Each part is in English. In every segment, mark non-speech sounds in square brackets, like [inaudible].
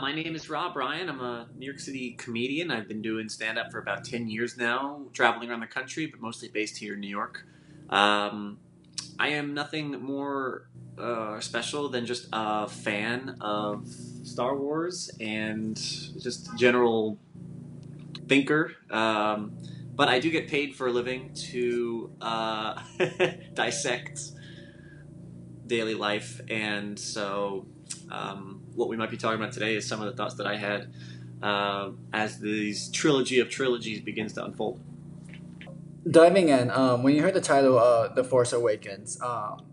my name is Rob Ryan. I'm a New York City comedian. I've been doing stand up for about 10 years now, traveling around the country, but mostly based here in New York. Um, I am nothing more uh, special than just a fan of Star Wars and just general thinker. Um, but I do get paid for a living to uh, [laughs] dissect daily life, and so um, what we might be talking about today is some of the thoughts that I had uh, as this trilogy of trilogies begins to unfold. Diving in, um, when you heard the title uh, "The Force Awakens," um,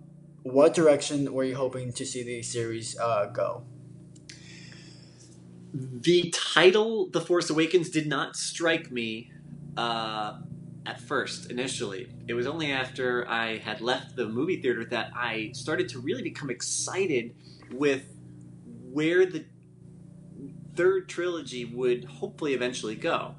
what direction were you hoping to see the series uh, go? The title "The Force Awakens" did not strike me uh, at first initially. It was only after I had left the movie theater that I started to really become excited with where the third trilogy would hopefully eventually go.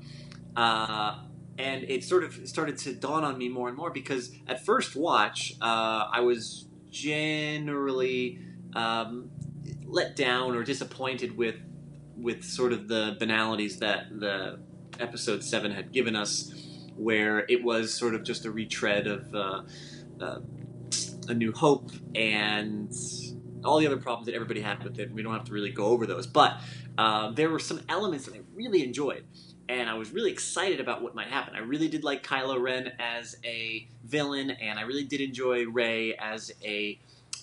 Uh, and it sort of started to dawn on me more and more because at first watch, uh, I was generally um, let down or disappointed with with sort of the banalities that the episode seven had given us, where it was sort of just a retread of uh, uh, A New Hope and all the other problems that everybody had with it. We don't have to really go over those, but uh, there were some elements that I really enjoyed. And I was really excited about what might happen. I really did like Kylo Ren as a villain, and I really did enjoy Rey as a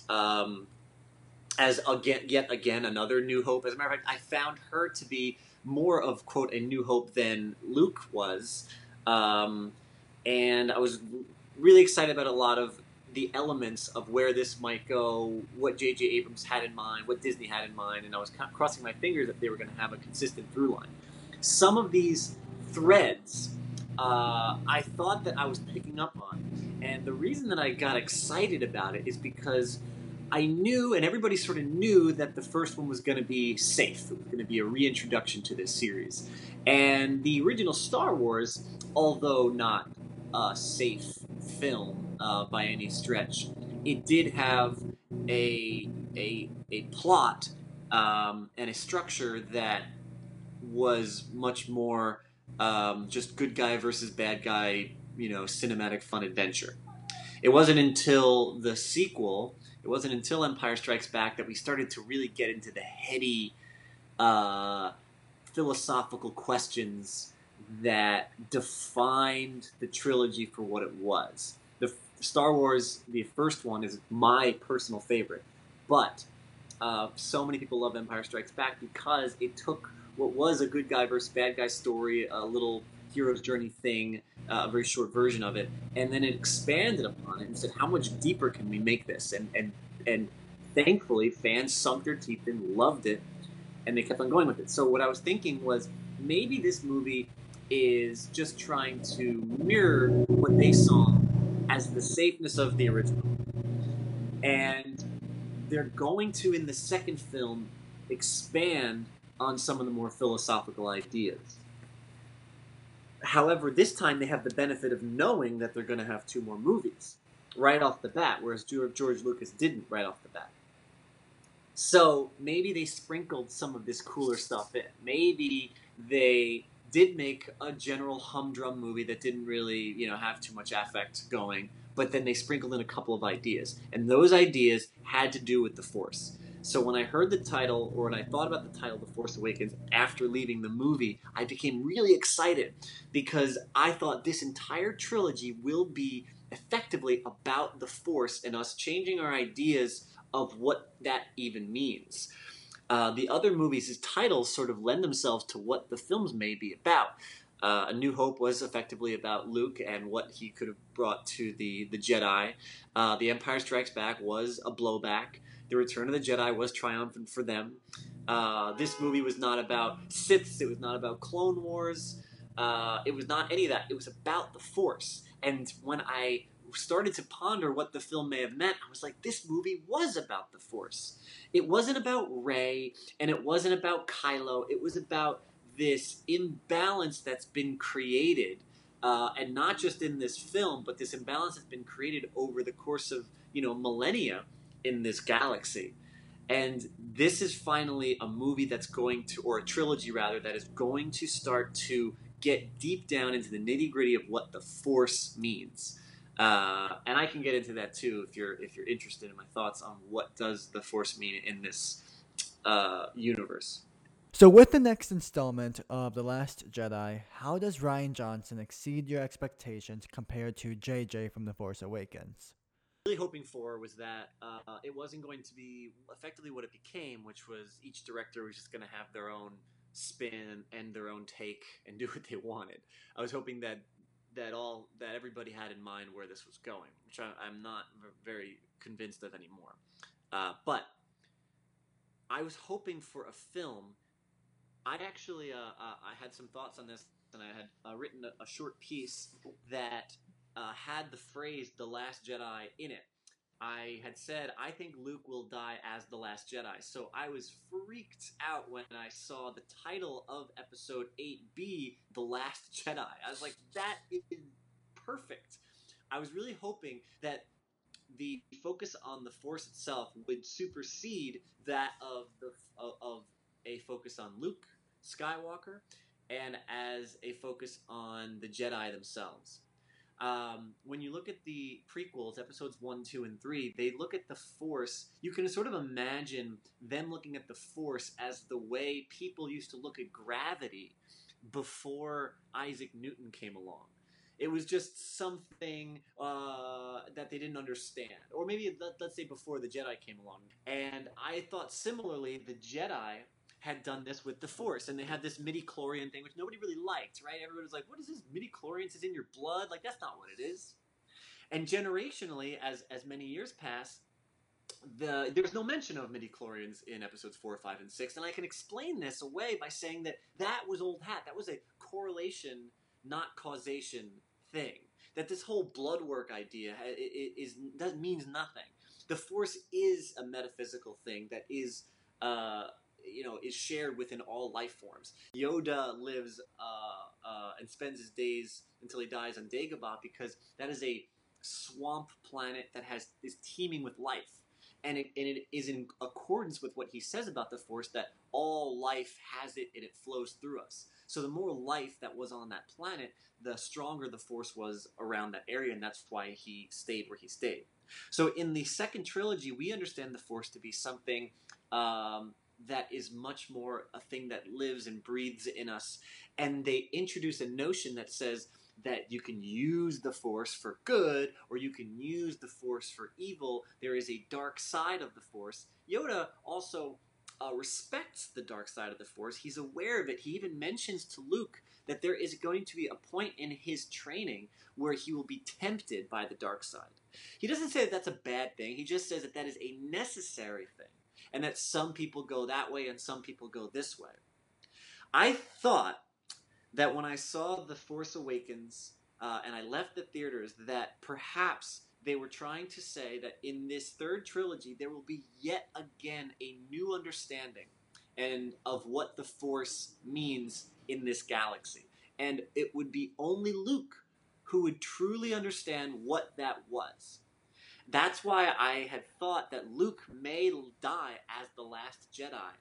um, as again yet again another New Hope. As a matter of fact, I found her to be more of quote a New Hope than Luke was, um, and I was really excited about a lot of the elements of where this might go, what J.J. Abrams had in mind, what Disney had in mind, and I was crossing my fingers that they were going to have a consistent through line. Some of these threads uh, I thought that I was picking up on, and the reason that I got excited about it is because I knew, and everybody sort of knew, that the first one was going to be safe. It was going to be a reintroduction to this series. And the original Star Wars, although not a safe film, uh, by any stretch. It did have a a a plot um, and a structure that was much more um, just good guy versus bad guy, you know, cinematic fun adventure. It wasn't until the sequel, it wasn't until Empire Strikes Back that we started to really get into the heady uh, philosophical questions that defined the trilogy for what it was. Star Wars, the first one, is my personal favorite, but uh, so many people love Empire Strikes Back because it took what was a good guy versus bad guy story, a little hero's journey thing, uh, a very short version of it, and then it expanded upon it and said, how much deeper can we make this? And and and thankfully, fans sunk their teeth in, loved it, and they kept on going with it. So what I was thinking was maybe this movie is just trying to mirror what they saw as the safeness of the original. And they're going to, in the second film, expand on some of the more philosophical ideas. However, this time they have the benefit of knowing that they're going to have two more movies right off the bat, whereas George Lucas didn't right off the bat. So maybe they sprinkled some of this cooler stuff in. Maybe they did make a general humdrum movie that didn't really, you know, have too much affect going, but then they sprinkled in a couple of ideas. And those ideas had to do with the Force. So when I heard the title, or when I thought about the title, The Force Awakens, after leaving the movie, I became really excited because I thought this entire trilogy will be effectively about the Force and us changing our ideas of what that even means. Uh, the other movies' titles sort of lend themselves to what the films may be about. Uh, a New Hope was effectively about Luke and what he could have brought to the the Jedi. Uh, the Empire Strikes Back was a blowback. The Return of the Jedi was triumphant for them. Uh, this movie was not about Siths. It was not about Clone Wars. Uh, it was not any of that. It was about the Force. And when I started to ponder what the film may have meant, I was like, this movie was about the Force. It wasn't about Rey, and it wasn't about Kylo. It was about this imbalance that's been created, uh, and not just in this film, but this imbalance that's been created over the course of you know millennia in this galaxy. And this is finally a movie that's going to, or a trilogy rather, that is going to start to get deep down into the nitty gritty of what the Force means. Uh, and I can get into that too if you're if you're interested in my thoughts on what does the Force mean in this uh, universe. So, with the next installment of The Last Jedi, how does Rian Johnson exceed your expectations compared to JJ from The Force Awakens? Really hoping for was that uh, it wasn't going to be effectively what it became, which was each director was just going to have their own spin and their own take and [laughs] do what they wanted. I was hoping that that all that everybody had in mind where this was going, which I, am not very convinced of anymore. Uh, but I was hoping for a film I actually uh, uh, I had some thoughts on this, and I had uh, written a, a, short piece that uh, had the phrase "the Last Jedi" in it. I had said I think Luke will die as the Last Jedi, so I was freaked out when I saw the title of Episode Eight be "The Last Jedi." I was like, "That is perfect." I was really hoping that the focus on the Force itself would supersede that of the of a focus on Luke Skywalker and as a focus on the Jedi themselves. Um, when you look at the prequels, episodes one, two, and three, they look at the Force. You can sort of imagine them looking at the Force as the way people used to look at gravity before Isaac Newton came along. It was just something uh, that they didn't understand, or maybe let, us say before the Jedi came along. And I thought similarly, the Jedi had done this with the Force, and they had this midi chlorian thing, which nobody really liked, right? Everybody was like, "What is this midi chlorians is in your blood?" Like that's not what it is. And generationally, as as many years pass, the there's no mention of midi chlorians in episodes four, five, and six, and I can explain this away by saying that that was old hat. That was a correlation, not causation thing. That this whole blood work idea is, is that means nothing. The Force is a metaphysical thing that is. Uh, you know is shared within all life forms. Yoda lives uh, uh, and spends his days until he dies on Dagobah because that is a swamp planet that has is teeming with life. And it, and it is in accordance with what he says about the Force that all life has it and it flows through us. So the more life that was on that planet, the stronger the Force was around that area, and that's why he stayed where he stayed. So in the second trilogy, we understand the Force to be something um, that is much more a thing that lives and breathes in us. And they introduce a notion that says that you can use the force for good or you can use the force for evil. There is a dark side of the force. Yoda also uh, respects the dark side of the force. He's aware of it. He even mentions to Luke that there is going to be a point in his training where he will be tempted by the dark side. He doesn't say that that's a bad thing. He just says that that is a necessary thing and that some people go that way and some people go this way. I thought that when I saw The Force Awakens uh, and I left the theaters, that perhaps they were trying to say that in this third trilogy there will be yet again a new understanding and of what the Force means in this galaxy. And it would be only Luke who would truly understand what that was. That's why I had thought that Luke may die as the last Jedi,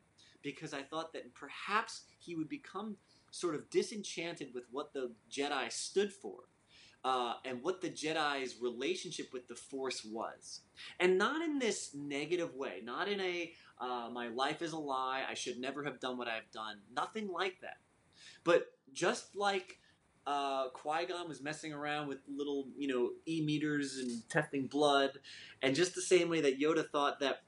because I thought that perhaps he would become sort of disenchanted with what the Jedi stood for. Uh, and what the Jedi's relationship with the Force was. And not in this negative way, not in a, uh, my life is a lie, I should never have done what I've done. Nothing like that. But just like uh, Qui Gon was messing around with little, you know, e meters and testing blood, and just the same way that Yoda thought that,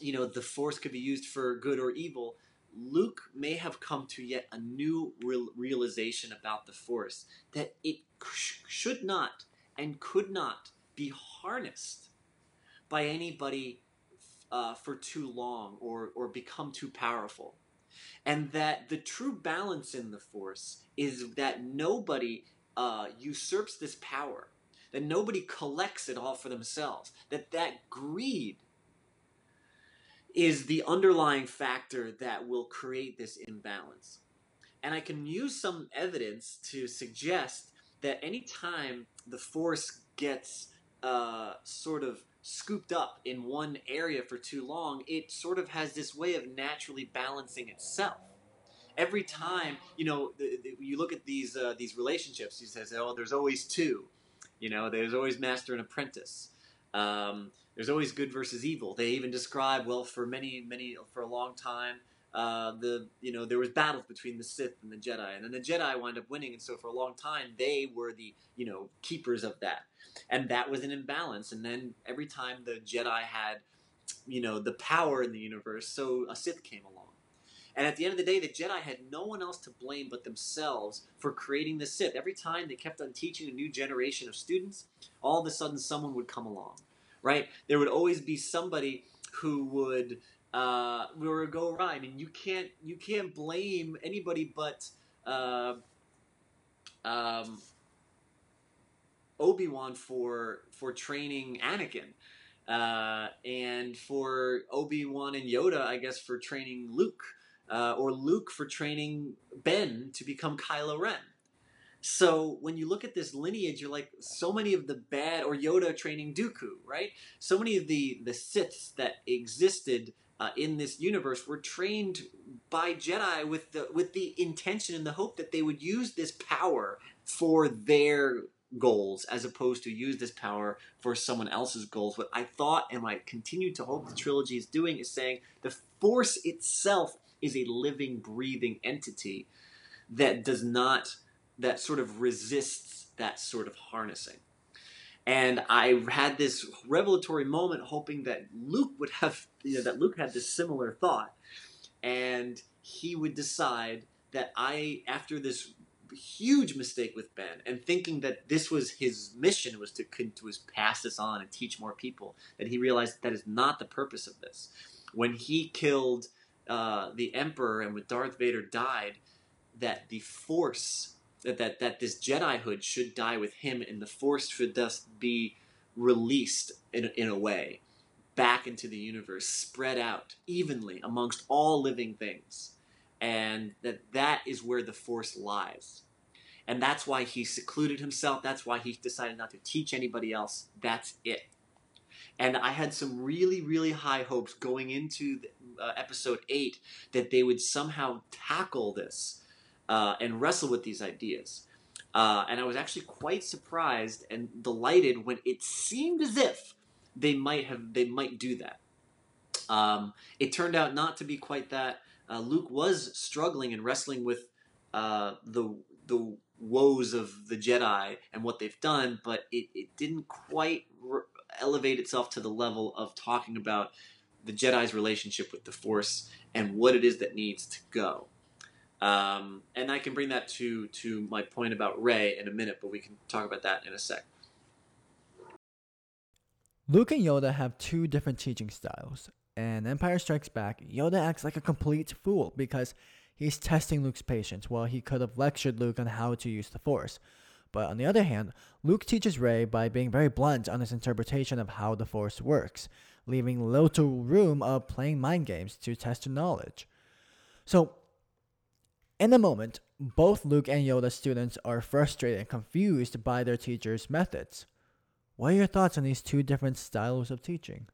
you know, the Force could be used for good or evil, Luke may have come to yet a new real- realization about the Force that it sh- should not and could not be harnessed by anybody uh, for too long or, or become too powerful and that the true balance in the Force is that nobody uh, usurps this power, that nobody collects it all for themselves, that that greed is the underlying factor that will create this imbalance. And I can use some evidence to suggest that anytime the Force gets uh, sort of scooped up in one area for too long, it sort of has this way of naturally balancing itself. Every time, you know, the, the, you look at these uh, these relationships, he says, "Oh, there's always two. You know, there's always master and apprentice. Um, there's always good versus evil. They even describe, well, for many, many, for a long time, uh, the you know there was battles between the Sith and the Jedi, and then the Jedi wound up winning, and so for a long time they were the you know keepers of that, and that was an imbalance. And then every time the Jedi had you know the power in the universe, so a Sith came along. And at the end of the day, the Jedi had no one else to blame but themselves for creating the Sith. Every time they kept on teaching a new generation of students, all of a sudden someone would come along, right? There would always be somebody who would uh, or go awry. and you can't you can't blame anybody but uh, um, Obi Wan for for training Anakin, uh, and for Obi Wan and Yoda, I guess, for training Luke, uh, or Luke for training Ben to become Kylo Ren. So when you look at this lineage, you're like, so many of the bad, or Yoda training Dooku, right? So many of the the Siths that existed uh, in this universe were trained by Jedi with the with the intention and the hope that they would use this power for their goals as opposed to use this power for someone else's goals. What I thought and I continue to hope the trilogy is doing is saying the Force itself is a living, breathing entity that does not that sort of resists that sort of harnessing. And I had this revelatory moment hoping that Luke would have, you know, that Luke had this similar thought. And he would decide that I, after this huge mistake with Ben, and thinking that this was his mission was to, was pass this on and teach more people, that he realized that, that is not the purpose of this. When he killed uh, the Emperor and when Darth Vader died, that the Force that, that that this Jedihood should die with him, and the Force should thus be released in, in a way back into the universe, spread out evenly amongst all living things, and that that is where the Force lies. And that's why he secluded himself. That's why he decided not to teach anybody else. That's it. And I had some really, really high hopes going into the, uh, episode 8 that they would somehow tackle this uh, and wrestle with these ideas. Uh, and I was actually quite surprised and delighted when it seemed as if they might have they might do that. Um, it turned out not to be quite that. Uh, Luke was struggling and wrestling with uh, the the woes of the Jedi and what they've done, but it, it didn't quite re- elevate itself to the level of talking about the Jedi's relationship with the Force and what it is that needs to go. Um, and I can bring that to to my point about Rey in a minute, but we can talk about that in a sec. Luke and Yoda have two different teaching styles. And Empire Strikes Back, Yoda acts like a complete fool because he's testing Luke's patience while he could have lectured Luke on how to use the Force. But on the other hand, Luke teaches Rey by being very blunt on his interpretation of how the Force works, leaving little room of playing mind games to test her knowledge. So, in the moment, both Luke and Yoda students are frustrated and confused by their teacher's methods. What are your thoughts on these two different styles of teaching?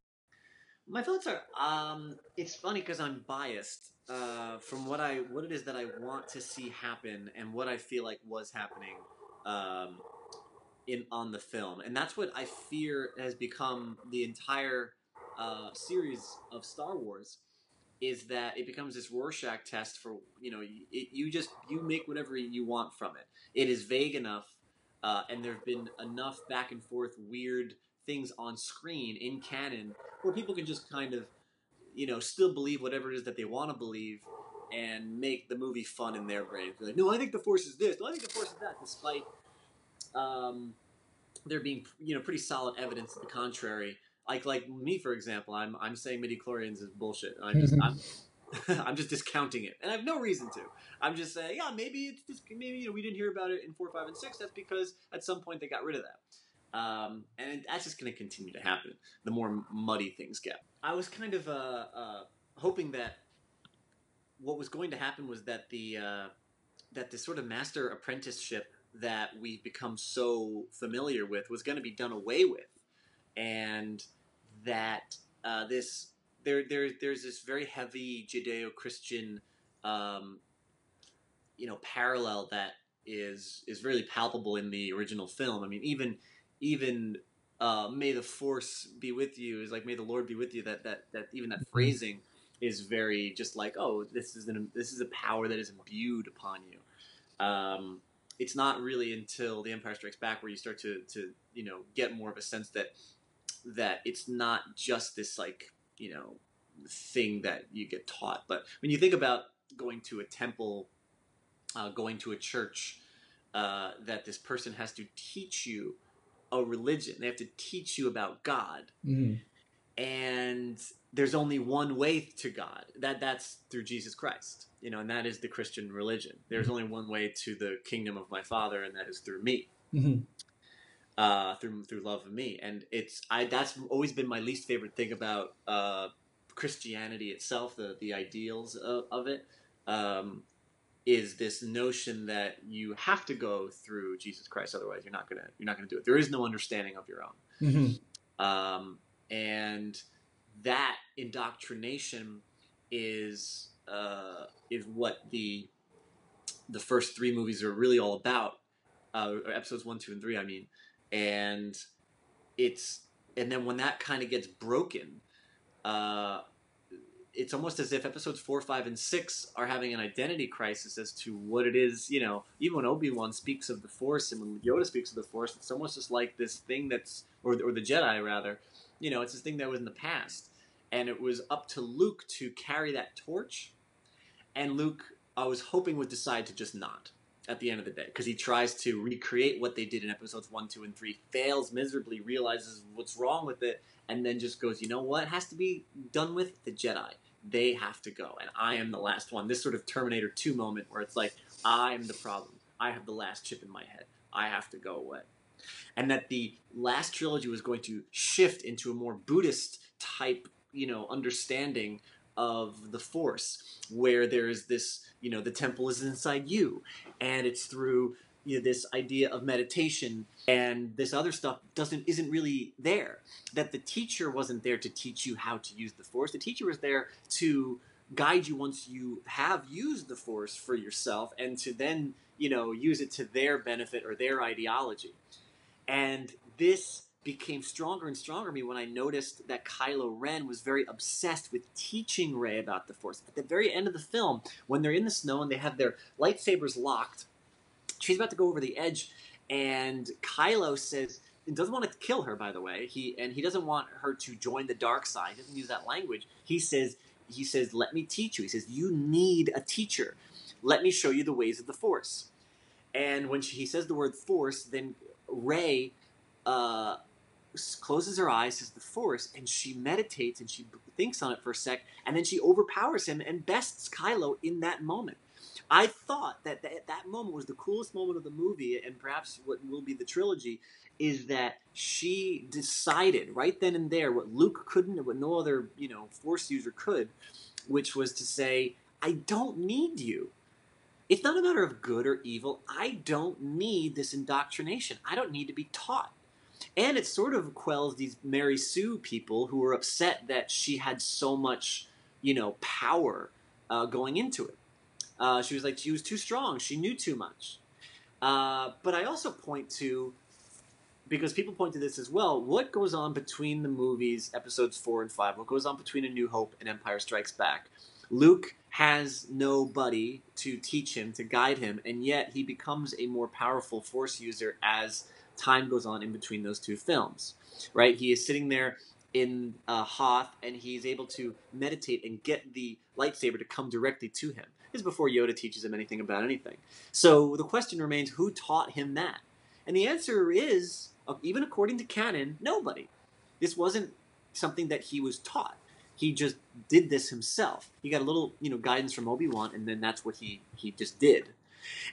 My thoughts are, um, it's funny because I'm biased uh, from what I what it is that I want to see happen and what I feel like was happening um, in on the film, and that's what I fear has become the entire uh, series of Star Wars is that it becomes this Rorschach test for you know it, you just you make whatever you want from it. It is vague enough, uh, and there have been enough back and forth weird things on screen in canon where people can just kind of you know still believe whatever it is that they want to believe and make the movie fun in their brain. Like, no, I think the Force is this. No, I think the Force is that. Despite um, there being you know pretty solid evidence to the contrary like like me for example, I'm I'm saying midi chlorians is bullshit. I'm just I'm [laughs] I'm just discounting it, and I have no reason to. I'm just saying, yeah, maybe it's just maybe you know we didn't hear about it in four, five, and six. That's because at some point they got rid of that, um, and that's just going to continue to happen. The more muddy things get, I was kind of uh, uh, hoping that what was going to happen was that the uh, that this sort of master apprenticeship that we've become so familiar with was going to be done away with, and that uh, this there there there's this very heavy Judeo-Christian um, you know parallel that is is really palpable in the original film. I mean, even even uh, "May the Force be with you" is like "May the Lord be with you." That that that even that phrasing is very just like, oh, this is an this is a power that is imbued upon you. Um, it's not really until The Empire Strikes Back where you start to to you know get more of a sense that that it's not just this like you know thing that you get taught. But when you think about going to a temple, uh, going to a church, uh, that this person has to teach you a religion. They have to teach you about God, Mhm. and there's only one way to God. That that's through Jesus Christ. You know, and that is the Christian religion. There's only one way to the kingdom of my Father, and that is through me Mhm. Uh, through through love of me, and it's I that's always been my least favorite thing about uh, Christianity itself, the the ideals of, of it, um, is this notion that you have to go through Jesus Christ, otherwise you're not gonna you're not gonna do it. There is no understanding of your own, Mhm. um, and that indoctrination is uh, is what the the first three movies are really all about. Uh, episodes one, two, and three. I mean, and it's and then when that kind of gets broken, uh, it's almost as if episodes four, five, and six are having an identity crisis as to what it is. You know, even when Obi Wan speaks of the Force and when Yoda speaks of the Force, it's almost just like this thing that's or or the Jedi rather. You know, it's this thing that was in the past, and it was up to Luke to carry that torch, and Luke, I was hoping would decide to just not at the end of the day because he tries to recreate what they did in episodes one, two, and three, fails miserably, realizes what's wrong with it, and then just goes, you know what it has to be done with the Jedi. They have to go, and I am the last one. This sort of Terminator Two moment where it's like I'm the problem. I have the last chip in my head. I have to go away, and that the last trilogy was going to shift into a more Buddhist type, you know, understanding of the Force, where there is this, you know, the temple is inside you, and it's through you know, this idea of meditation and this other stuff doesn't isn't really there. That the teacher wasn't there to teach you how to use the Force. The teacher was there to guide you once you have used the Force for yourself, and to then you know use it to their benefit or their ideology. And this became stronger and stronger me when I noticed that Kylo Ren was very obsessed with teaching Rey about the Force. At the very end of the film, when they're in the snow and they have their lightsabers locked, she's about to go over the edge, and Kylo says, and doesn't want to kill her, by the way. He and he doesn't want her to join the dark side. He doesn't use that language. He says, he says, "Let me teach you." He says, "You need a teacher. Let me show you the ways of the Force." And when she, he says the word Force, then Rey uh, closes her eyes, says the Force, and she meditates and she thinks on it for a sec, and then she overpowers him and bests Kylo in that moment. I thought that that, that moment was the coolest moment of the movie, and perhaps what will be the trilogy, is that she decided right then and there what Luke couldn't, what no other you know Force user could, which was to say, "I don't need you." It's not a matter of good or evil. I don't need this indoctrination. I don't need to be taught. And it sort of quells these Mary Sue people who were upset that she had so much, you know, power uh, going into it. Uh, she was like, she was too strong. She knew too much. Uh, but I also point to, because people point to this as well, what goes on between the movies, episodes four and five? What goes on between A New Hope and Empire Strikes Back? Luke has nobody to teach him, to guide him, and yet he becomes a more powerful Force user as time goes on in between those two films. Right? He is sitting there in uh, Hoth, and he's able to meditate and get the lightsaber to come directly to him. This is before Yoda teaches him anything about anything. So the question remains: Who taught him that? And the answer is, uh, even according to canon, nobody. This wasn't something that he was taught. He just did this himself. He got a little, you know, guidance from Obi Wan, and then that's what he he just did.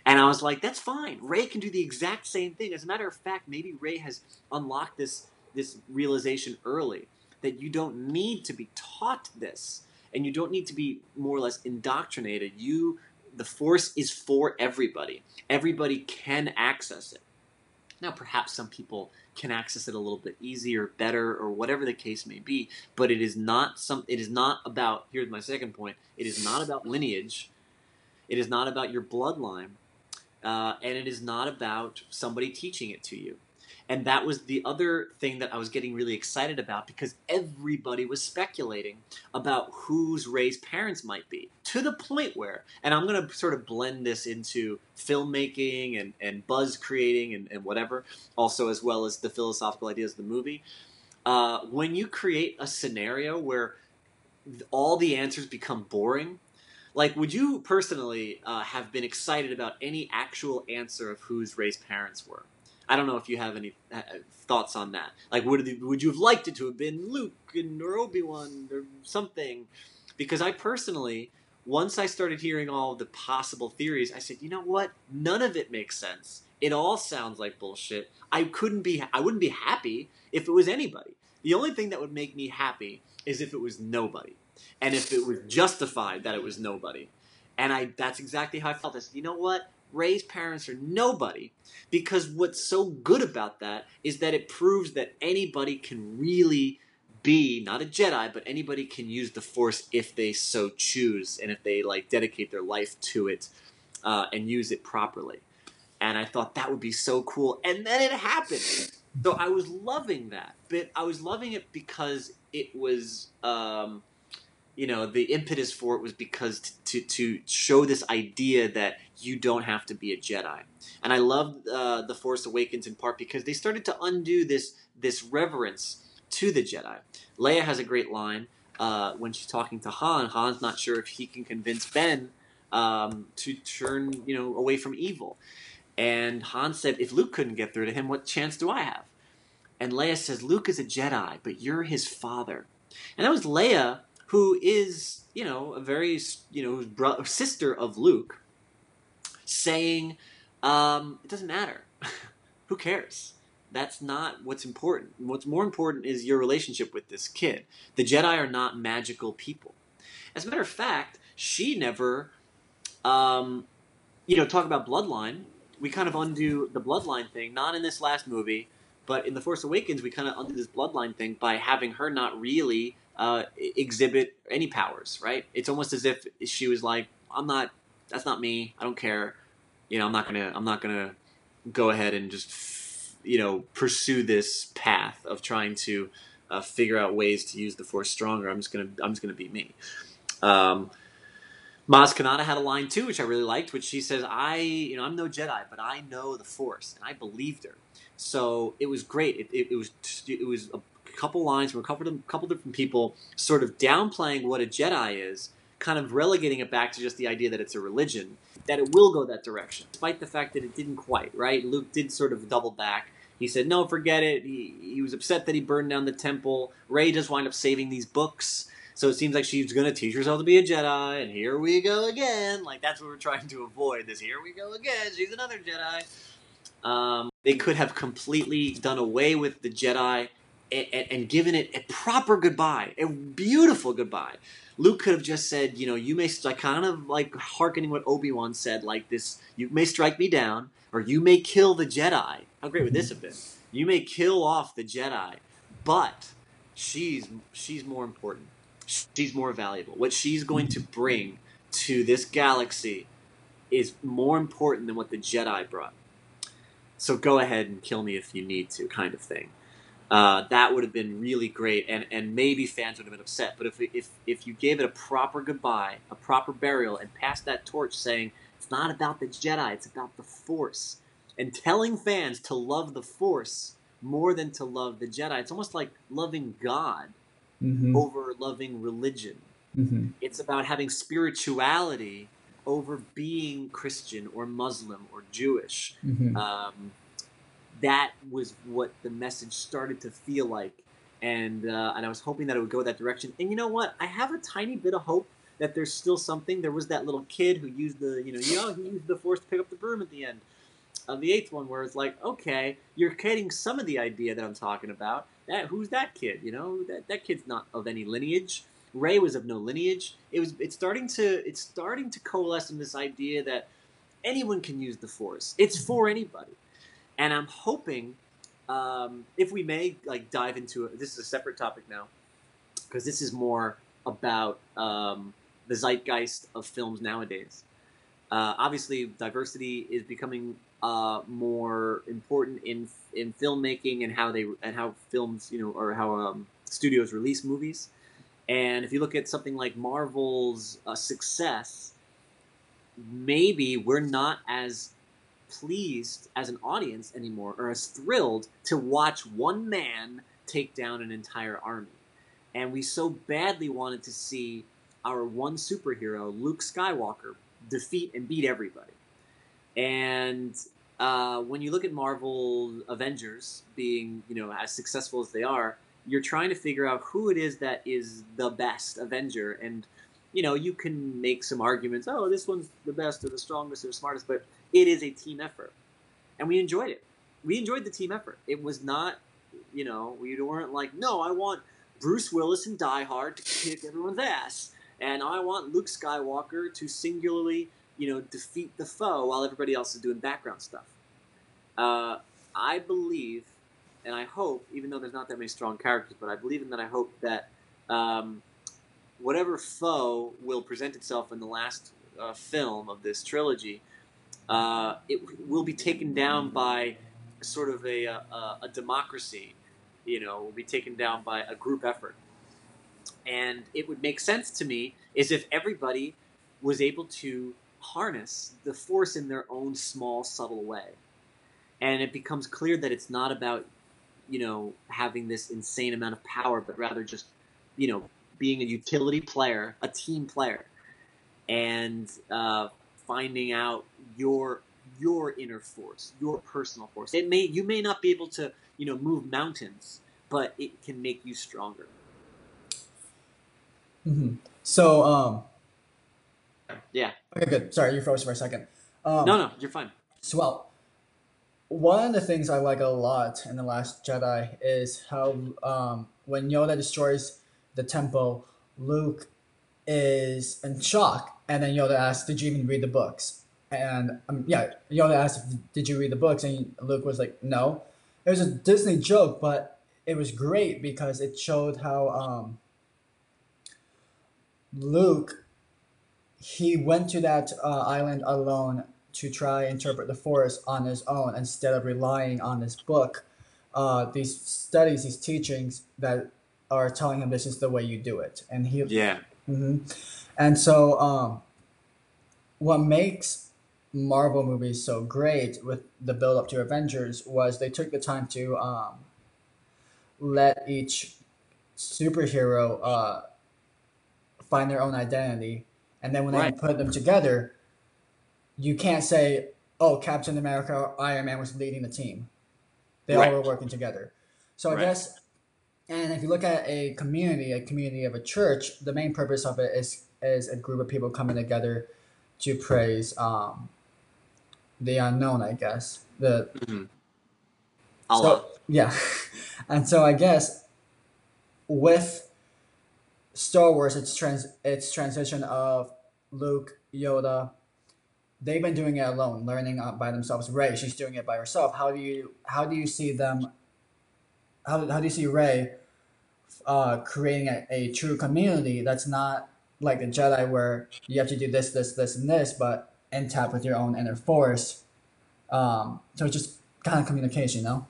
And I was like, that's fine. Rey can do the exact same thing. As a matter of fact, maybe Rey has unlocked this this realization early that you don't need to be taught this, and you don't need to be more or less indoctrinated. You, the Force is for everybody. Everybody can access it. Now, perhaps some people can access it a little bit easier, better, or whatever the case may be. But it is not some. It is not about. Here's my second point. It is not about lineage. It is not about your bloodline, uh, and it is not about somebody teaching it to you. And that was the other thing that I was getting really excited about because everybody was speculating about whose Rey's parents might be to the point where, and I'm going to sort of blend this into filmmaking and, and buzz creating and, and whatever, also as well as the philosophical ideas of the movie. Uh, when you create a scenario where all the answers become boring, like, would you personally uh, have been excited about any actual answer of whose Rey's parents were? I don't know if you have any uh, thoughts on that. Like, would would you have liked it to have been Luke and or Obi Wan or something? Because I personally, once I started hearing all the possible theories, I said, you know what? None of it makes sense. It all sounds like bullshit. I couldn't be. I wouldn't be happy if it was anybody. The only thing that would make me happy is if it was nobody, and if it was justified that it was nobody. And I, that's exactly how I felt. I said, you know what? Rey's parents are nobody because what's so good about that is that it proves that anybody can really be not a Jedi, but anybody can use the Force if they so choose and if they like dedicate their life to it uh, and use it properly. And I thought that would be so cool, and then it happened. So I was loving that, but I was loving it because it was. Um, you know the impetus for it was because to, to, to show this idea that you don't have to be a Jedi, and I loved uh, the Force Awakens in part because they started to undo this this reverence to the Jedi. Leia has a great line uh, when she's talking to Han. Han's not sure if he can convince Ben um, to turn you know away from evil, and Han said, "If Luke couldn't get through to him, what chance do I have?" And Leia says, "Luke is a Jedi, but you're his father." And that was Leia who is you know a very you know bro- sister of Luke, saying um, it doesn't matter. [laughs] who cares? That's not what's important. What's more important is your relationship with this kid. The Jedi are not magical people. As a matter of fact, she never, um, you know, talk about bloodline. We kind of undo the bloodline thing, not in this last movie, but in The Force Awakens, we kind of undo this bloodline thing by having her not really uh, exhibit any powers, right? It's almost as if she was like, "I'm not. That's not me. I don't care. You know, I'm not gonna. I'm not gonna go ahead and just, you know, pursue this path of trying to uh, figure out ways to use the Force stronger. I'm just gonna. I'm just gonna be me." Um, Maz Kanata had a line too, which I really liked, which she says, "I, you know, I'm no Jedi, but I know the Force," and I believed her. So it was great. It, it, it was it was a couple lines from a couple of couple different people, sort of downplaying what a Jedi is, kind of relegating it back to just the idea that it's a religion, that it will go that direction, despite the fact that it didn't quite. Right? Luke did sort of double back. He said, "No, forget it." He, he was upset that he burned down the temple. Rey does wind up saving these books. So it seems like she's going to teach herself to be a Jedi, and here we go again. Like, that's what we're trying to avoid, this here we go again, she's another Jedi. Um, they could have completely done away with the Jedi and, and given it a proper goodbye, a beautiful goodbye. Luke could have just said, you know, you may, kind of like hearkening what Obi Wan said, like this, you may strike me down, or you may kill the Jedi. How great would this have been? You may kill off the Jedi, but she's she's more important. She's more valuable. What she's going to bring to this galaxy is more important than what the Jedi brought. So go ahead and kill me if you need to, kind of thing. Uh, that would have been really great, and, and maybe fans would have been upset. But if, if if you gave it a proper goodbye, a proper burial, and passed that torch, saying it's not about the Jedi, it's about the Force, and telling fans to love the Force more than to love the Jedi, it's almost like loving God Mm-hmm. over loving religion. Mm-hmm. It's about having spirituality over being Christian or Muslim or Jewish. Mm-hmm. Um, that was what the message started to feel like, and uh, and I was hoping that it would go that direction. And you know what? I have a tiny bit of hope that there's still something. There was that little kid who used the you know you know he used the force to pick up the broom at the end of the eighth one, where it's like, okay, you're getting some of the idea that I'm talking about. That who's that kid? You know that that kid's not of any lineage. Rey was of no lineage. It was it's starting to it's starting to coalesce in this idea that anyone can use the force. It's for anybody. And I'm hoping um, if we may like dive into it. This is a separate topic now because this is more about um, the zeitgeist of films nowadays. Uh, obviously, diversity is becoming uh, more important in in filmmaking and how they and how films, you know, or how um, studios release movies. And if you look at something like Marvel's uh, success, maybe we're not as pleased as an audience anymore, or as thrilled to watch one man take down an entire army. And we so badly wanted to see our one superhero, Luke Skywalker, defeat and beat everybody. And uh, when you look at Marvel Avengers being, you know, as successful as they are, you're trying to figure out who it is that is the best Avenger. And, you know, you can make some arguments, oh, this one's the best or the strongest or the smartest, but it is a team effort. And we enjoyed it. We enjoyed the team effort. It was not, you know, we weren't like, no, I want Bruce Willis and Die Hard to kick everyone's ass. And I want Luke Skywalker to singularly, you know, defeat the foe while everybody else is doing background stuff. Uh, I believe, and I hope, even though there's not that many strong characters, but I believe in that I hope that um, whatever foe will present itself in the last uh, film of this trilogy, uh, it will be taken down by sort of a, a, a democracy, you know, will be taken down by a group effort. And it would make sense to me is if everybody was able to harness the force in their own small, subtle way. And it becomes clear that it's not about, you know, having this insane amount of power, but rather just, you know, being a utility player, a team player, and uh, finding out your your inner force, your personal force. It may you may not be able to, you know, move mountains, but it can make you stronger. Mm-hmm. So, um, yeah. Okay, good. Sorry, you froze for a second. Um, no, no, you're fine. So, well, one of the things I like a lot in the Last Jedi is how um, when Yoda destroys the temple, Luke is in shock, and then Yoda asked, "Did you even read the books?" And um, yeah, Yoda asked, "Did you read the books?" And Luke was like, "No." It was a Disney joke, but it was great because it showed how um, Luke he went to that uh, island alone to try interpret the forest on his own instead of relying on this book, uh, these studies, these teachings that are telling him this is the way you do it, and he yeah. hmm And so, um, what makes Marvel movies so great with the build up to Avengers was they took the time to um, let each superhero uh, find their own identity, and then when Right. they put them together, you can't say, "Oh, Captain America or Iron Man was leading the team." They Right. all were working together. So I Right. guess, and if you look at a community, a community of a church, the main purpose of it is is a group of people coming together to praise um, the unknown. I guess the Mhm. Allah. so, yeah. [laughs] And so I guess with Star Wars, its trans its transition of Luke, Yoda, they've been doing it alone, learning uh, by themselves. Rey, she's doing it by herself. How do you how do you see them? How, how do you see Rey uh, creating a, a true community that's not like the Jedi, where you have to do this, this, this, and this, but in tap with your own inner force. Um, so it's just kind of communication, you know.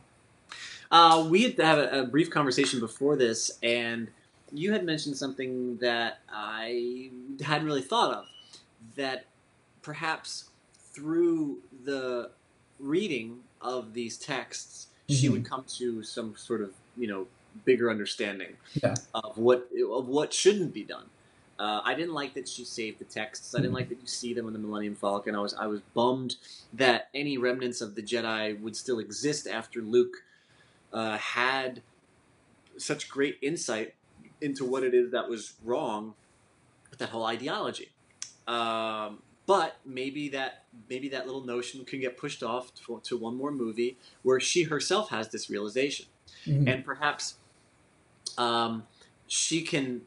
Uh, we had to have a, a brief conversation before this, and you had mentioned something that I hadn't really thought of. That perhaps through the reading of these texts, she Mhm. would come to some sort of you know bigger understanding Yeah. of what of what shouldn't be done. Uh, I didn't like that she saved the texts. I didn't Mhm. like that you see them in the Millennium Falcon. I was I was bummed that any remnants of the Jedi would still exist after Luke uh, had such great insight into what it is that was wrong with that whole ideology. Um, but maybe that maybe that little notion can get pushed off to, to one more movie where she herself has this realization Mhm. and perhaps um, she can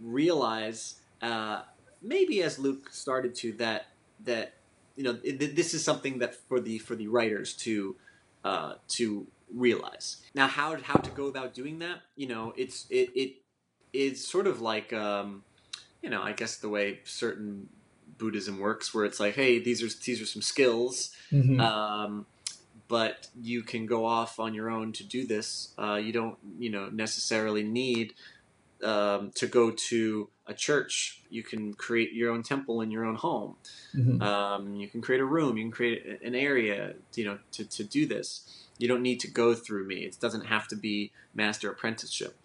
realize uh, maybe as Luke started to that that you know it, this is something that for the for the writers to uh, to realize. Now, how how to go about doing that? You know, it's it it is sort of like um, you know, I guess the way certain Buddhism works, where it's like, hey, these are these are some skills, Mhm. um, but you can go off on your own to do this. Uh, you don't, you know, necessarily need um, to go to a church. You can create your own temple in your own home. Mhm. Um, you can create a room. You can create an area, you know, to, to do this. You don't need to go through me. It doesn't have to be master apprenticeship.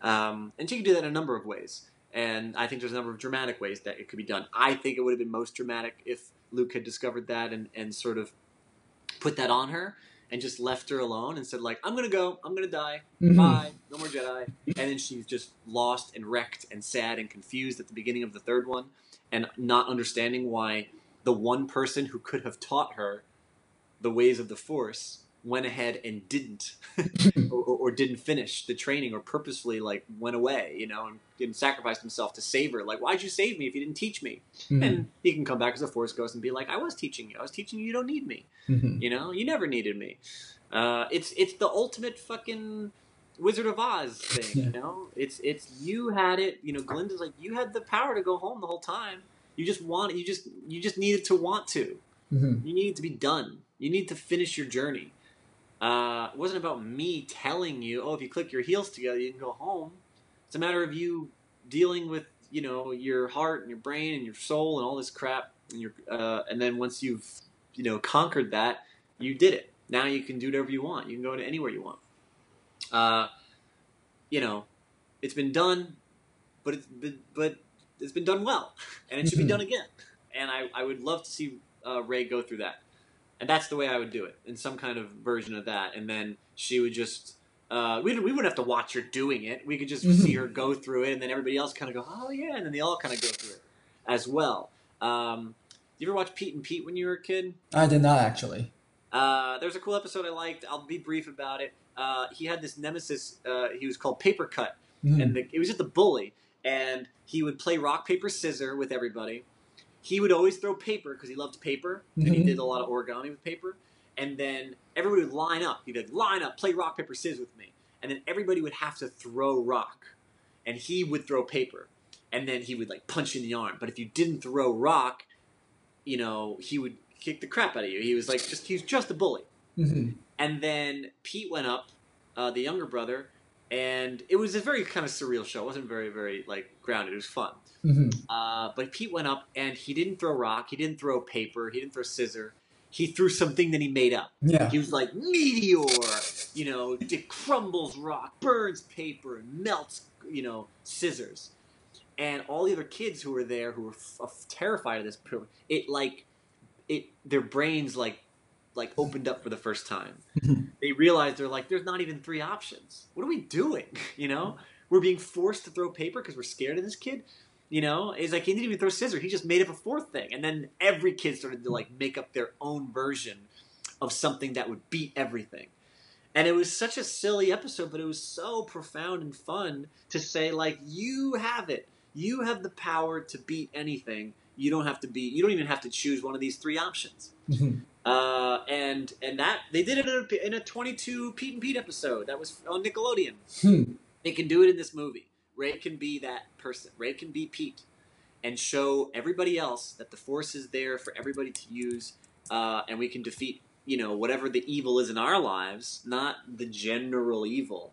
Um, and you can do that in a number of ways. And I think there's a number of dramatic ways that it could be done. I think it would have been most dramatic if Luke had discovered that and, and sort of put that on her and just left her alone and said like, "I'm gonna go. I'm gonna die. Mhm. Bye. No more Jedi." And then she's just lost and wrecked and sad and confused at the beginning of the third one, and not understanding why the one person who could have taught her the ways of the Force went ahead and didn't, [laughs] [laughs] or, or, didn't finish the training, or purposefully like went away, you know, and, and sacrificed himself to save her. Like, why'd you save me if you didn't teach me? Mhm. And he can come back as a Force ghost and be like, I was teaching you. I was teaching you. You don't need me. Mhm. You know, you never needed me. Uh, it's it's the ultimate fucking Wizard of Oz [laughs] thing. You know, it's it's you had it. You know, Glinda's like you had the power to go home the whole time. You just want you just you just needed to want to. Mhm. You needed to be done. You need to finish your journey. Uh, it wasn't about me telling you, oh, if you click your heels together, you can go home. It's a matter of you dealing with, you know, your heart and your brain and your soul and all this crap. And your, uh, and then once you've, you know, conquered that, you did it. Now you can do whatever you want. You can go to anywhere you want. Uh, you know, it's been done, but it's been, but it's been done well, and it should be [laughs] done again. And I, I would love to see uh, Rey go through that, and that's the way I would do it in some kind of version of that. And then she would just uh, we we wouldn't have to watch her doing it. We could just Mhm. see her go through it, and then everybody else kind of go, oh yeah, and then they all kind of go through it as well. Um, you ever watch Pete and Pete when you were a kid? I did not actually. Uh, there's a cool episode I liked. I'll be brief about it. Uh, he had this nemesis. Uh, he was called Paper Cut, Mhm. and the, it was just the bully. And he would play rock paper scissor with everybody. He would always throw paper because he loved paper, and he Mhm. did a lot of origami with paper. And then everybody would line up. He'd like, line up, play rock paper scissors with me. And then everybody would have to throw rock, and he would throw paper. And then he would like punch you in the arm. But if you didn't throw rock, you know he would kick the crap out of you. He was like just he was just a bully. Mhm. And then Pete went up, uh, the younger brother, and it was a very kind of surreal show. It wasn't very, very like grounded. It was fun. Mhm. Uh, but Pete went up and he didn't throw rock. He didn't throw paper. He didn't throw scissor. He threw something that he made up. Yeah. He was like meteor, you know, it crumbles rock, burns paper, melts, you know, scissors. And all the other kids who were there, who were f- f- terrified of this, it like, it their brains like, like opened up for the first time. they realized they're like, there's not even three options. What are we doing? [laughs] You know, we're being forced to throw paper because we're scared of this kid. You know, it's like he didn't even throw scissors. He just made up a fourth thing, and then every kid started to like make up their own version of something that would beat everything. And it was such a silly episode, but it was so profound and fun to say like, you have it. You have the power to beat anything. You don't have to be. You don't even have to choose one of these three options. Mhm. Uh, and and that they did it in a, in a 22 Pete and Pete episode that was on Nickelodeon. Hmm. They can do it in this movie. Rey can be that person. Rey can be Pete, and show everybody else that the Force is there for everybody to use, uh, and we can defeat you know whatever the evil is in our lives, not the general evil.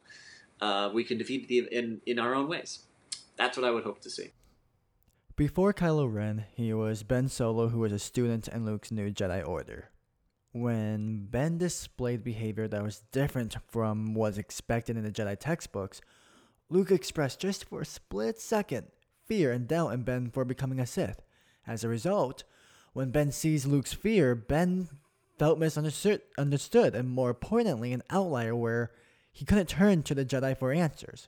Uh, we can defeat the in in our own ways. That's what I would hope to see. Before Kylo Ren, he was Ben Solo, who was a student in Luke's new Jedi Order. When Ben displayed behavior that was different from what's expected in the Jedi textbooks, Luke expressed just for a split second fear and doubt in Ben for becoming a Sith. As a result, when Ben sees Luke's fear, Ben felt misunderstood understood, and more poignantly, an outlier where he couldn't turn to the Jedi for answers.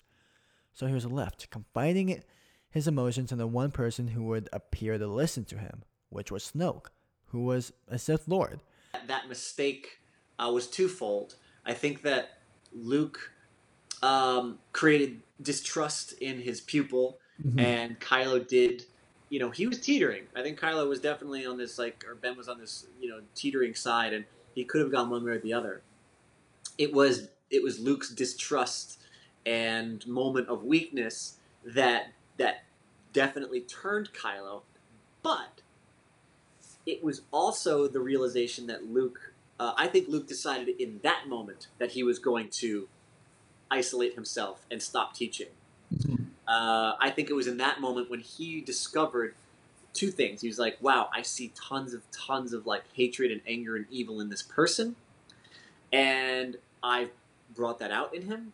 So he was left, confiding his emotions in the one person who would appear to listen to him, which was Snoke, who was a Sith Lord. that mistake uh, was twofold. I think that Luke um, created distrust in his pupil, Mhm. and Kylo did. You know, he was teetering. I think Kylo was definitely on this like, or Ben was on this, you know, teetering side, and he could have gone one way or the other. it was it was Luke's distrust and moment of weakness that that definitely turned Kylo, but it was also the realization that Luke. Uh, I think Luke decided in that moment that he was going to isolate himself and stop teaching. Uh, I think it was in that moment when he discovered two things. He was like, "Wow, I see tons of tons of like hatred and anger and evil in this person, and I've brought that out in him,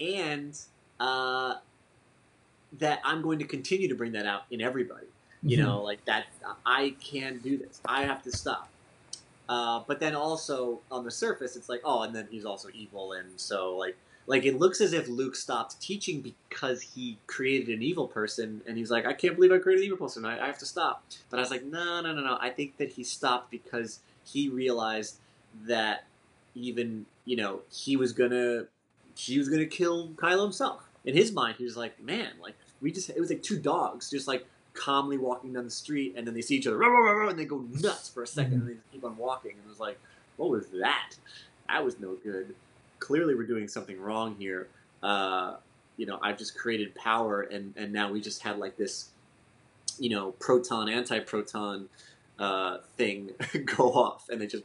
and uh, that I'm going to continue to bring that out in everybody. You Mhm. know, like that. I can do this. I have to stop." Uh, but then also on the surface, it's like, oh, and then he's also evil, and so like like it looks as if Luke stopped teaching because he created an evil person, and he's like, I can't believe I created an evil person. I, I have to stop. But I was like, no, no, no, no. I think that he stopped because he realized that even you know he was gonna he was gonna kill Kylo himself. In his mind, he was like, man, like we just it was like two dogs just like calmly walking down the street, and then they see each other, "Rah, rah, rah, rah," and they go nuts for a 2nd mm-hmm. and they just keep on walking. And it was like, what was that? That was no good clearly we're doing something wrong here. Uh, you know, I've just created power, and and now we just had like this, you know, proton anti-proton uh, thing [laughs] go off, and it just,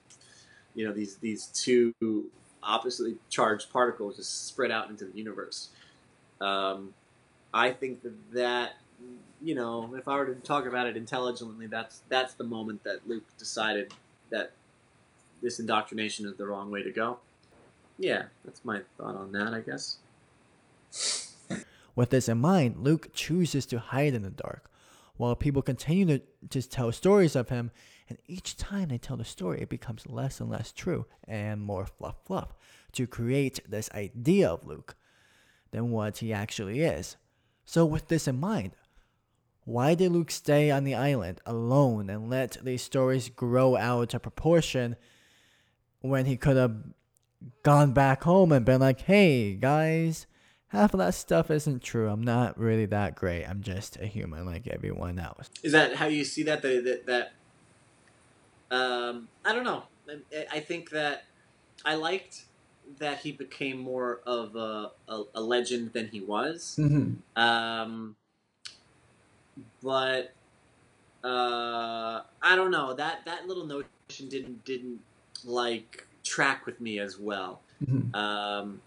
you know, these these two oppositely charged particles just spread out into the universe. Um, I think that that you know, if I were to talk about it intelligently, that's that's the moment that Luke decided that this indoctrination is the wrong way to go. Yeah, that's my thought on that, I guess. With this in mind, Luke chooses to hide in the dark, while people continue to just tell stories of him, and each time they tell the story, it becomes less and less true and more fluff fluff to create this idea of Luke than what he actually is. So, with this in mind, why did Luke stay on the island alone and let these stories grow out of proportion when he could have gone back home and been like, hey, guys, half of that stuff isn't true. I'm not really that great. I'm just a human like everyone else. Is that how you see that? That that, that um, I don't know. I, I think that I liked that he became more of a, a, a legend than he was. Mhm. Um, but uh, I don't know that that little notion didn't didn't like track with me as well. Mhm. Um,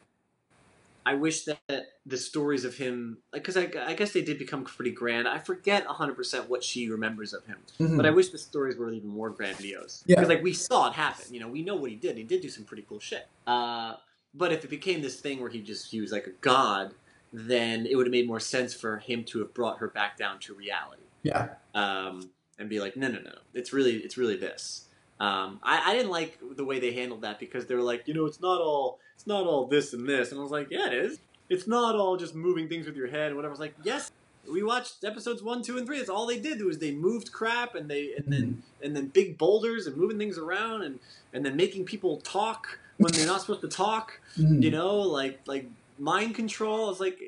I wish that the stories of him, because I, I guess they did become pretty grand. I forget 100% what she remembers of him, Mhm. but I wish the stories were even more grandiose. Yeah. Because like we saw it happen, you know, we know what he did. He did do some pretty cool shit. Uh, but if it became this thing where he just he was like a god, then it would have made more sense for him to have brought her back down to reality Yeah. um, and be like, no, no, no, it's really, it's really this. Um, I, I didn't like the way they handled that because they were like, you know, it's not all, it's not all this and this, and I was like, yeah, it is. It's not all just moving things with your head and whatever. I was like, yes, we watched episodes one, two, and three. That's all they did was they moved crap and they and then and then big boulders and moving things around and and then making people talk when they're not supposed to talk Mhm. you know like like mind control it's like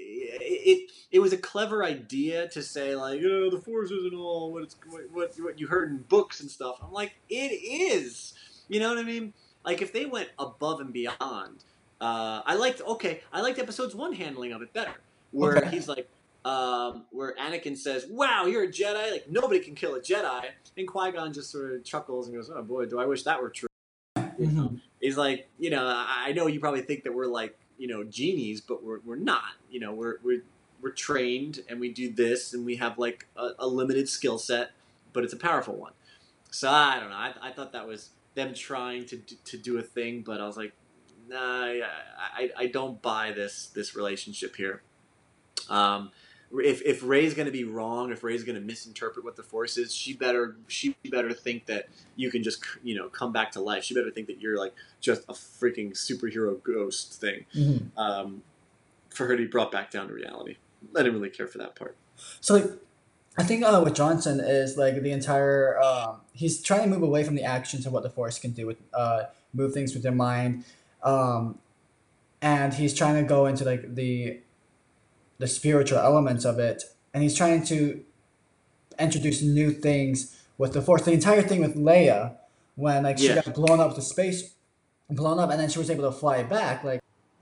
it, it was a clever idea to say like you oh the force isn't all what it's what, what you heard in books and stuff i'm like it is you know what i mean like if they went above and beyond uh i liked okay i liked episodes one handling of it better where Okay. he's like um, where Anakin says, "Wow, you're a Jedi! Like nobody can kill a Jedi," and Qui Gon just sort of chuckles and goes, "Oh boy, do I wish that were true." You know? Mhm. He's like, you know, I know you probably think that we're like, you know, genies, but we're, we're not. You know, we're we're we're trained and we do this and we have like a, a limited skill set, but it's a powerful one. So I don't know. I, I thought that was them trying to do, to do a thing, but I was like, nah, I, I, I don't buy this this relationship here. Um, if if Rey's going to be wrong, if Rey's going to misinterpret what the Force is, she better she better think that you can just you know come back to life. She better think that you're like just a freaking superhero ghost thing. Mhm. Um, for her to be brought back down to reality, I didn't really care for that part. So like, I think uh, with Johnson is like the entire um, he's trying to move away from the actions of what the Force can do with uh, move things with their mind, um, and he's trying to go into like the the spiritual elements of it, and he's trying to introduce new things with the Force. The entire thing with Leia, when like she Yeah. got blown up to space blown up, and then she was able to fly back. Like,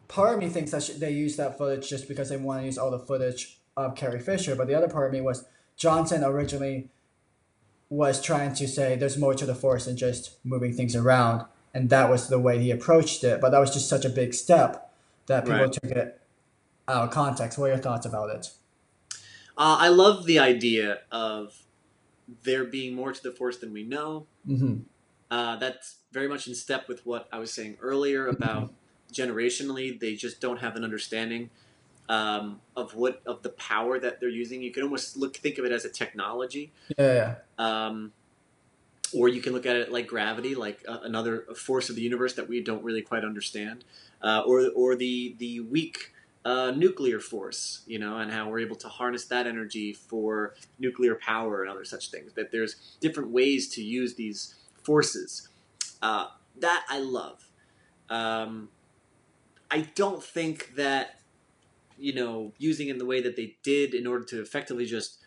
part of me thinks that sh they used that footage just because they want to use all the footage of Carrie Fisher, but the other part of me was Johnson originally was trying to say there's more to the force than just moving things around, and that was the way he approached it. But that was just such a big step that people Right. took it of context. What are your thoughts about it? Uh, I love the idea of there being more to the force than we know. hmm Uh, that's very much in step with what I was saying earlier about generationally, they just don't have an understanding um, of what of the power that they're using. You can almost look think of it as a technology, Yeah, yeah. um, or you can look at it like gravity, like uh, another force of the universe that we don't really quite understand, uh, or or the the weak. Uh, nuclear force, you know, and how we're able to harness that energy for nuclear power and other such things. That there's different ways to use these forces. Uh, that I love. Um, I don't think that you know using in the way that they did in order to effectively just,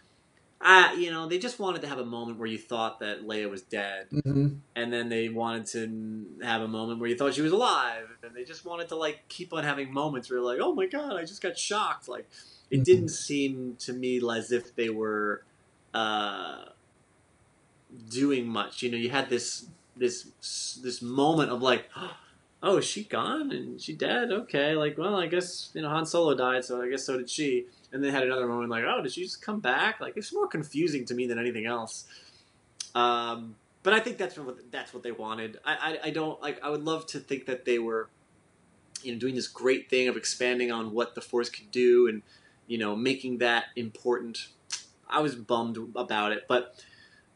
ah, you know, they just wanted to have a moment where you thought that Leia was dead, hmm and then they wanted to have a moment where you thought she was alive, and they just wanted to like keep on having moments where you're like, oh my god, I just got shocked. Like it Mhm. didn't seem to me as if they were uh, doing much. You know, you had this this this moment of like, [gasps] oh, is she gone and she dead? Okay, like well, I guess you know Han Solo died, so I guess so did she. And then had another moment like, oh, did she just come back? Like it's more confusing to me than anything else. Um, but I think that's what that's what they wanted. I, I I don't like. I would love to think that they were, you know, doing this great thing of expanding on what the Force could do and you know making that important. I was bummed about it, but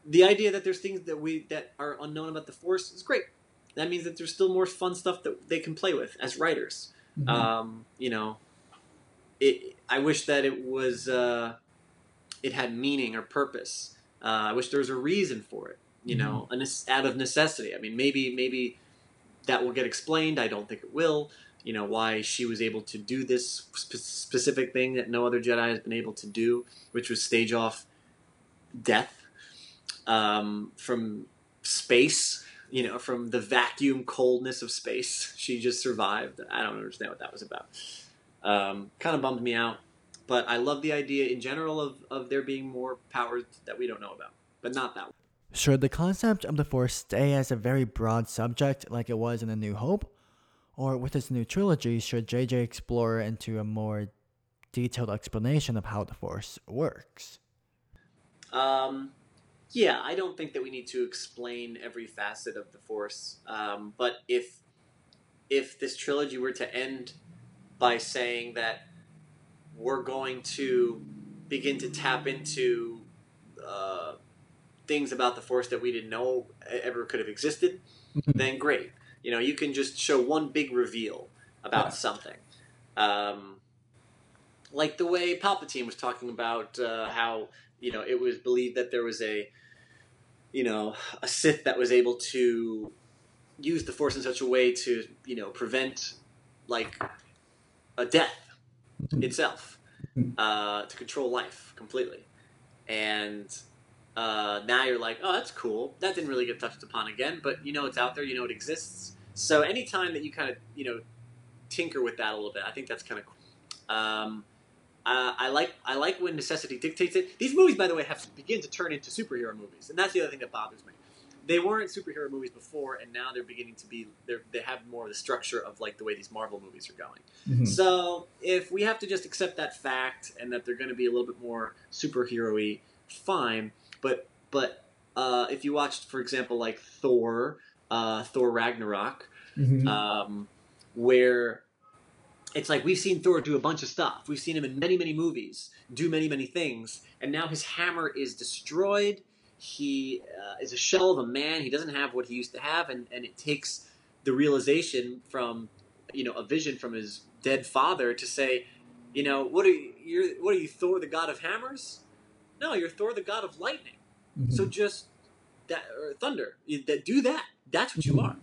the idea that there's things that we that are unknown about the Force is great. That means that there's still more fun stuff that they can play with as writers. Mhm. Um, you know, it. I wish that it was. Uh, it had meaning or purpose. Uh, I wish there was a reason for it. You know, a nece- out of necessity. I mean, maybe maybe that will get explained. I don't think it will. You know why she was able to do this spe- specific thing that no other Jedi has been able to do, which was stage off death um, from space. You know, from the vacuum coldness of space, she just survived. I don't understand what that was about. Um, kind of bummed me out, but I love the idea in general of, of there being more powers that we don't know about, but not that one. Should the concept of the Force stay as a very broad subject like it was in A New Hope? Or with this new trilogy, should JJ explore into a more detailed explanation of how the Force works? Um, yeah, I don't think that we need to explain every facet of the Force. Um, but if if this trilogy were to end by saying that we're going to begin to tap into uh, things about the Force that we didn't know ever could have existed, then great. You know, you can just show one big reveal about Yeah. something. Um, like the way Palpatine was talking about uh, how you know it was believed that there was a you know a Sith that was able to use the Force in such a way to you know prevent like a death Mhm. itself uh, to control life completely, and uh, now you're like, oh, that's cool. That didn't really get touched upon again, but you know it's out there. You know it exists. So anytime that you kind of you know tinker with that a little bit, I think that's kind of cool. Um, uh, I like I like when necessity dictates it. These movies, by the way, have to begin to turn into superhero movies, and that's the other thing that bothers me. They weren't superhero movies before, and now they're beginning to be. They're, they have more of the structure of like the way these Marvel movies are going. Mhm. So if we have to just accept that fact and that they're going to be a little bit more superhero-y, fine. But but uh, if you watched, for example, like Thor, uh, Thor Ragnarok, Mhm. um, where it's like we've seen Thor do a bunch of stuff. We've seen him in many, many movies do many, many things, and now his hammer is destroyed. He uh, is a shell of a man. He doesn't have what he used to have, and, and it takes the realization from you know a vision from his dead father to say, you know, what are you? You're, what are you, Thor, the god of hammers? No, you're Thor, the god of lightning. Mhm. So just that or thunder. That do that. That's what you Mhm. are.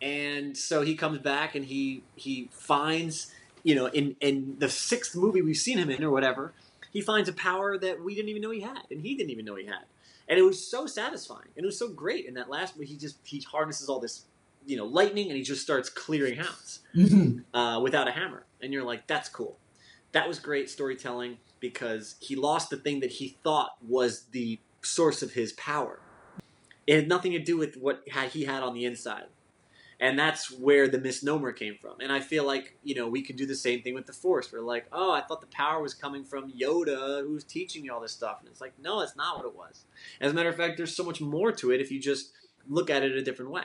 And so he comes back and he he finds you know in in the sixth movie we've seen him in or whatever he finds a power that we didn't even know he had and he didn't even know he had and it was so satisfying and it was so great in that last movie he just he harnesses all this you know lightning and he just starts clearing house Mhm. uh, without a hammer, and you're like, that's cool. That was great storytelling because he lost the thing that he thought was the source of his power. It had nothing to do with what he had on the inside. And that's where the misnomer came from. And I feel like, you know, we could do the same thing with the Force. We're like, oh, I thought the power was coming from Yoda, who's teaching me all this stuff. And it's like, no, it's not what it was. As a matter of fact, there's so much more to it if you just look at it a different way.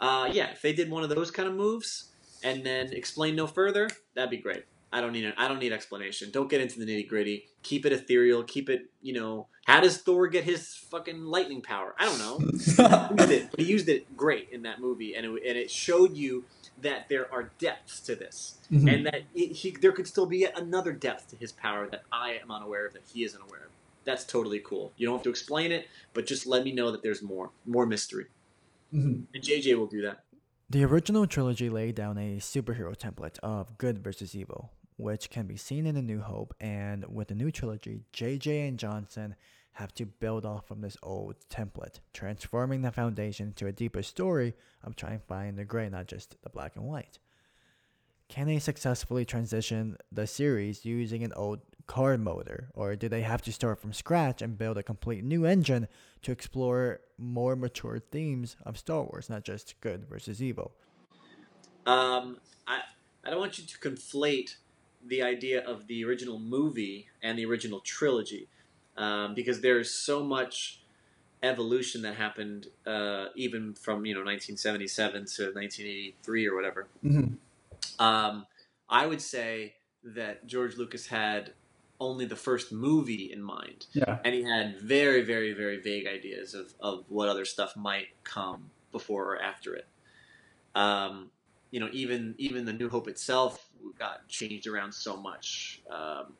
Uh, yeah, if they did one of those kind of moves and then explain no further, that'd be great. I don't need I don't need explanation. Don't get into the nitty gritty. Keep it ethereal. Keep it, you know. How does Thor get his fucking lightning power? I don't know. He used it, but he used it great in that movie, and it, and it showed you that there are depths to this, Mhm. and that it, he, there could still be yet another depth to his power that I am unaware of, that he isn't aware of. That's totally cool. You don't have to explain it, but just let me know that there's more, more mystery, Mhm. and JJ will do that. The original trilogy laid down a superhero template of good versus evil, which can be seen in A New Hope, and with the new trilogy, JJ and Johnson have to build off from this old template, transforming the foundation to a deeper story of trying to find the gray, not just the black and white. Can they successfully transition the series using an old car motor, or do they have to start from scratch and build a complete new engine to explore more mature themes of Star Wars, not just good versus evil? Um, I I don't want you to conflate the idea of the original movie and the original trilogy, um, because there's so much evolution that happened, uh, even from you know 1977 to 1983 or whatever. Mhm. Um, I would say that George Lucas had only the first movie in mind Yeah. and he had very very very vague ideas of, of what other stuff might come before or after it um, you know even even the new hope itself got changed around so much um,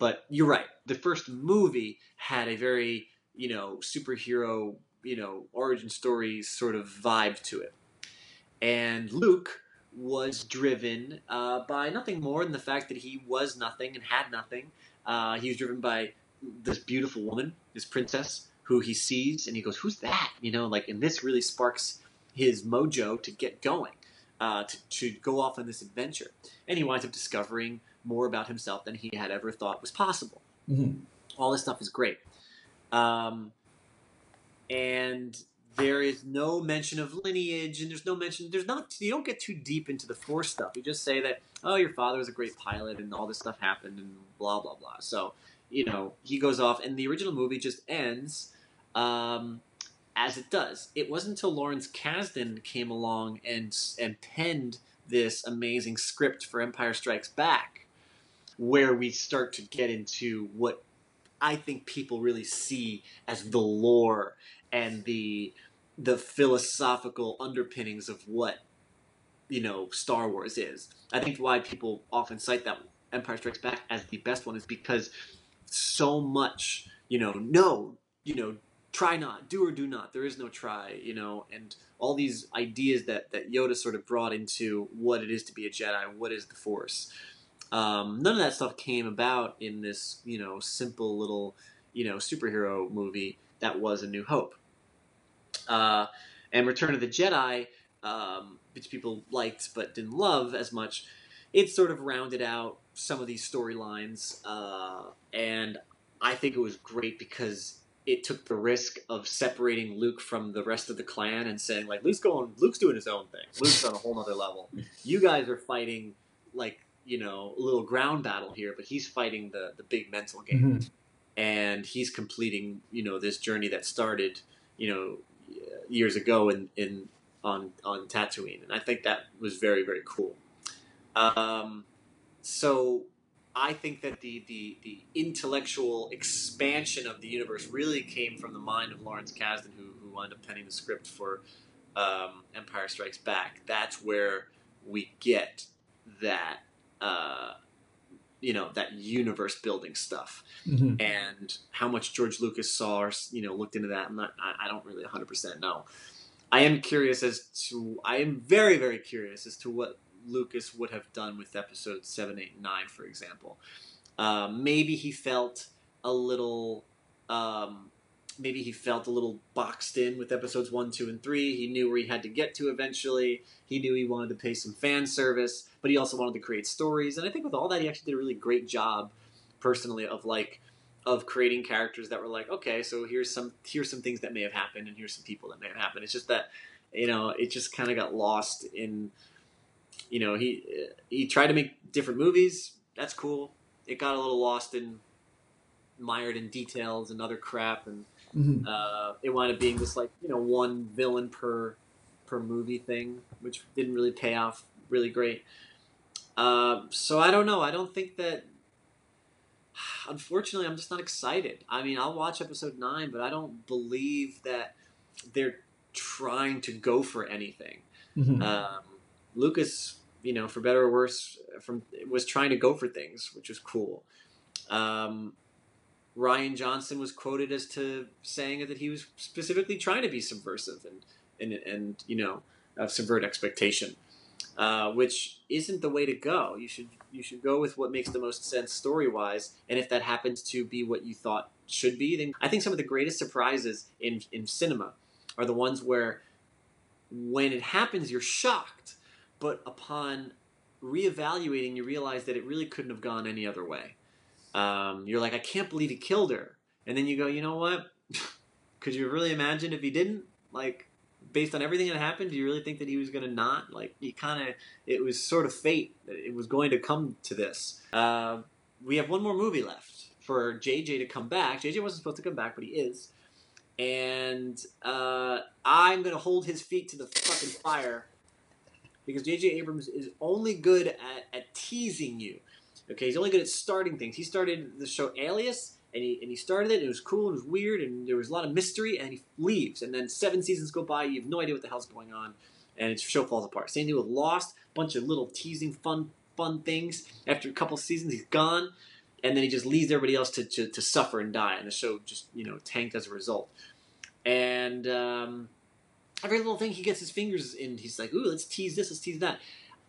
but you're right. The first movie had a very you know superhero you know origin story sort of vibe to it. And luke was driven uh, by nothing more than the fact that he was nothing and had nothing. Uh, he was driven by this beautiful woman, this princess, who he sees and he goes, "Who's that?" You know, like, and this really sparks his mojo to get going, uh, to to go off on this adventure, and he winds up discovering more about himself than he had ever thought was possible. Mhm. All this stuff is great, um, and there is no mention of lineage, and there's no mention. There's not. You don't get too deep into the force stuff. You just say that, oh, your father was a great pilot, and all this stuff happened, and blah blah blah. So you know, he goes off, and the original movie just ends um, as it does. It wasn't until Lawrence Kasdan came along and and penned this amazing script for Empire Strikes Back, where we start to get into what I think people really see as the lore and the the philosophical underpinnings of what you know Star Wars is. I think why people often cite that Empire Strikes Back as the best one is because so much, you know, no, you know, try not, do or do not. There is no try, you know, and all these ideas that that Yoda sort of brought into what it is to be a Jedi, what is the Force. Um, none of that stuff came about in this, you know, simple little, you know, superhero movie that was A New Hope. Uh, and Return of the Jedi, um, which people liked but didn't love as much, it sort of rounded out some of these storylines, uh, and I think it was great because it took the risk of separating Luke from the rest of the clan and saying like Luke's going, Luke's doing his own thing. Luke's on a whole other level. [laughs] You guys are fighting like you know a little ground battle here, but he's fighting the the big mental game Mhm. and he's completing you know this journey that started you know years ago in, in on on Tatooine, and I think that was very very cool. Um, so I think that the, the the intellectual expansion of the universe really came from the mind of Lawrence Kasdan, who who wound up penning the script for um, Empire Strikes Back. That's where we get that. Uh, you know that universe building stuff Mhm. and how much George Lucas saw or you know looked into that. I'm not. I, I don't really 100 percent know. I am curious as to. I am very very curious as to what Lucas would have done with episodes seven, eight, nine, for example. Um, maybe he felt a little um, maybe he felt a little boxed in with episodes one, two, and three. He knew where he had to get to eventually. He knew he wanted to pay some fan service, but he also wanted to create stories. And I think with all that, he actually did a really great job, personally, of like of creating characters that were like, okay, so here's some here's some things that may have happened, and here's some people that may have happened. It's just that you know it just kind of got lost in you know he he tried to make different movies. That's cool. It got a little lost in mired in details and other crap, and Mhm. uh, it wound up being just like you know one villain per per movie thing, which didn't really pay off really great. Uh, so I don't know. I don't think that. Unfortunately, I'm just not excited. I mean, I'll watch episode nine, but I don't believe that they're trying to go for anything. Mhm. Um, Lucas, you know, for better or worse, from was trying to go for things, which was cool. Um, Rian Johnson was quoted as to saying that he was specifically trying to be subversive and and and you know uh, subvert expectation, uh, which isn't the way to go. You should you should go with what makes the most sense story wise, and if that happens to be what you thought should be, then I think some of the greatest surprises in in cinema are the ones where when it happens you're shocked, but upon reevaluating you realize that it really couldn't have gone any other way um, you're like, I can't believe he killed her. And then you go, you know what? [laughs] Could you really imagine if he didn't? Like, based on everything that happened, do you really think that he was going to not? Like, he kind of, it was sort of fate. that It was going to come to this. Uh, we have one more movie left for JJ to come back. JJ wasn't supposed to come back, but he is. And uh, I'm going to hold his feet to the fucking fire because JJ Abrams is only good at, at teasing you. Okay, he's only good at starting things. He started the show Alias, and he and he started it. And it was cool. and It was weird, and there was a lot of mystery. And he leaves, and then seven seasons go by. You have no idea what the hell's going on, and his show falls apart. Same thing with Lost. Bunch of little teasing, fun, fun things. After a couple seasons, he's gone, and then he just leaves everybody else to, to, to suffer and die. And the show just you know tanked as a result. And um, every little thing he gets his fingers in, he's like, "Ooh, let's tease this, let's tease that."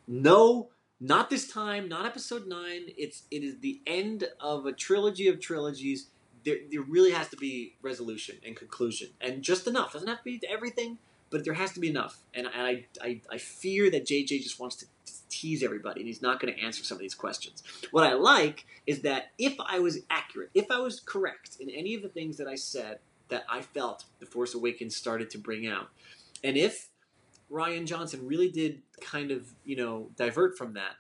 No, not this time. Not episode nine. It's it is the end of a trilogy of trilogies. There, there really has to be resolution and conclusion, and just enough. Doesn't have to be everything, but there has to be enough. And, and I, I, I fear that JJ just wants to tease everybody, and he's not going to answer some of these questions. What I like is that if I was accurate, if I was correct in any of the things that I said that I felt The Force Awakens started to bring out, and if Rian Johnson really did kind of, you know, divert from that,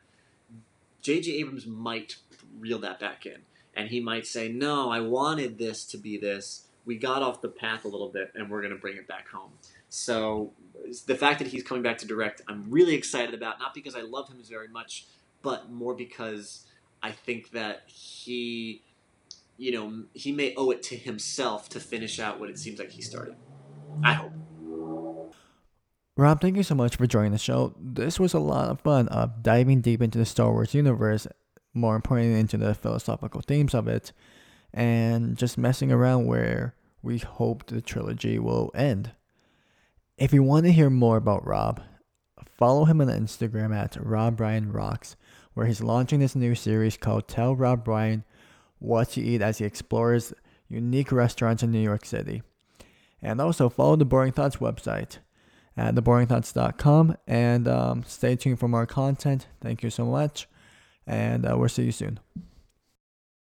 J.J. Abrams might reel that back in. And he might say, no, I wanted this to be this. We got off the path a little bit, and we're going to bring it back home. So the fact that he's coming back to direct, I'm really excited about, not because I love him very much, but more because I think that he, you know, he may owe it to himself to finish out what it seems like he started. I hope. Rob, thank you so much for joining the show. This was a lot of fun of diving deep into the Star Wars universe, more importantly into the philosophical themes of it, and just messing around where we hope the trilogy will end. If you want to hear more about Rob, follow him on Instagram at Rob Rocks, where he's launching this new series called Tell Rob Ryan What to Eat as he explores unique restaurants in New York City. And also follow the Boring Thoughts website at theboringthoughts.com and um, stay tuned for more content. Thank you so much, and uh, we'll see you soon.